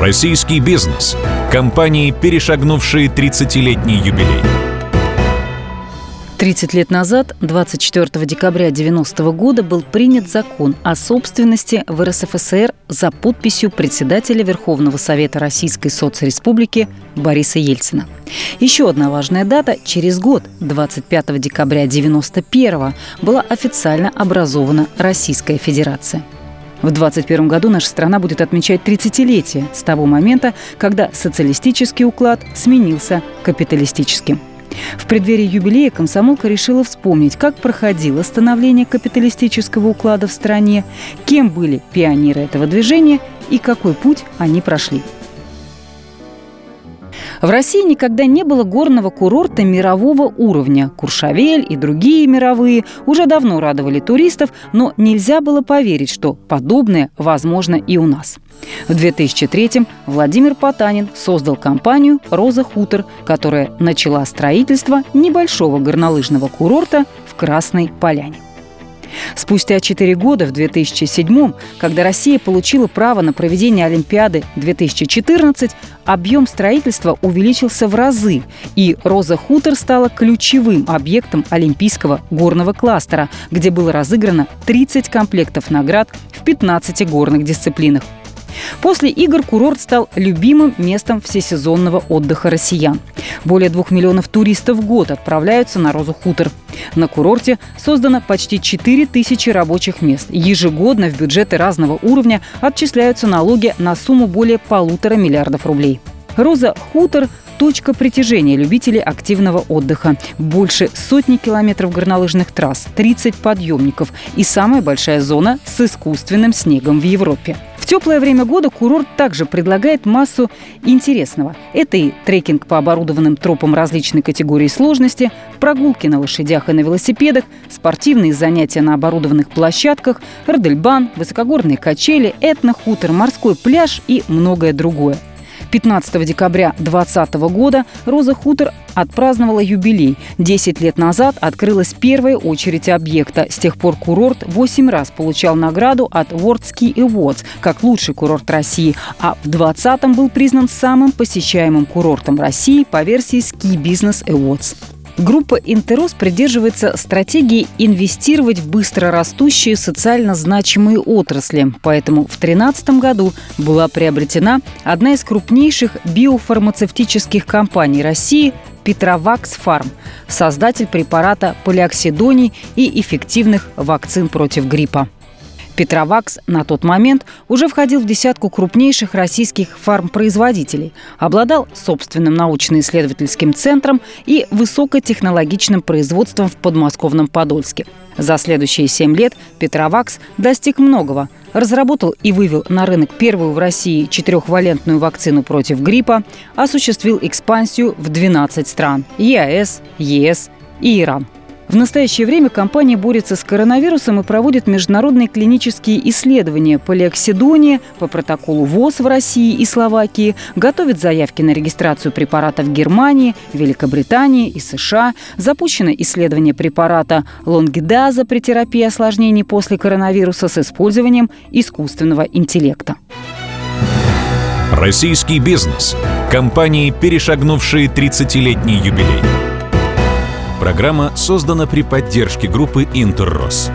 Российский бизнес. Компании, перешагнувшие 30-летний юбилей. 30 лет назад, 24 декабря 1990 года, был принят закон о собственности в РСФСР за подписью председателя Верховного Совета Российской соцреспублики Бориса Ельцина. Еще одна важная дата – через год, 25 декабря 1991 была официально образована Российская Федерация. В 2021 году наша страна будет отмечать 30-летие с того момента, когда социалистический уклад сменился капиталистическим. В преддверии юбилея комсомолка решила вспомнить, как проходило становление капиталистического уклада в стране, кем были пионеры этого движения и какой путь они прошли. В России никогда не было горного курорта мирового уровня. Куршавель и другие мировые уже давно радовали туристов, но нельзя было поверить, что подобное возможно и у нас. В 2003-м Владимир Потанин создал компанию «Роза Хутор», которая начала строительство небольшого горнолыжного курорта в Красной Поляне. Спустя 4 года, в 2007 когда Россия получила право на проведение Олимпиады 2014, объем строительства увеличился в разы, и «Роза Хутор» стала ключевым объектом Олимпийского горного кластера, где было разыграно 30 комплектов наград в 15 горных дисциплинах – После игр курорт стал любимым местом всесезонного отдыха россиян. Более двух миллионов туристов в год отправляются на Розу Хутор. На курорте создано почти 4 тысячи рабочих мест. Ежегодно в бюджеты разного уровня отчисляются налоги на сумму более полутора миллиардов рублей. Роза Хутор точка притяжения любителей активного отдыха. Больше сотни километров горнолыжных трасс, 30 подъемников и самая большая зона с искусственным снегом в Европе теплое время года курорт также предлагает массу интересного. Это и трекинг по оборудованным тропам различной категории сложности, прогулки на лошадях и на велосипедах, спортивные занятия на оборудованных площадках, родельбан, высокогорные качели, этнохутор, морской пляж и многое другое – 15 декабря 2020 года Роза Хутор отпраздновала юбилей. Десять лет назад открылась первая очередь объекта. С тех пор курорт восемь раз получал награду от World Ski Awards как лучший курорт России, а в 2020 был признан самым посещаемым курортом России по версии Ski Business Awards. Группа «Интерос» придерживается стратегии инвестировать в быстрорастущие социально значимые отрасли. Поэтому в 2013 году была приобретена одна из крупнейших биофармацевтических компаний России Петровакс Фарм, создатель препарата полиоксидоний и эффективных вакцин против гриппа. Петровакс на тот момент уже входил в десятку крупнейших российских фармпроизводителей, обладал собственным научно-исследовательским центром и высокотехнологичным производством в подмосковном Подольске. За следующие семь лет Петровакс достиг многого. Разработал и вывел на рынок первую в России четырехвалентную вакцину против гриппа, осуществил экспансию в 12 стран – ЕАЭС, ЕС и Иран – в настоящее время компания борется с коронавирусом и проводит международные клинические исследования по леоксидоне, по протоколу ВОЗ в России и Словакии, готовит заявки на регистрацию препарата в Германии, Великобритании и США, запущено исследование препарата лонгидаза при терапии осложнений после коронавируса с использованием искусственного интеллекта. Российский бизнес. Компании, перешагнувшие 30-летний юбилей. Программа создана при поддержке группы «Интеррос».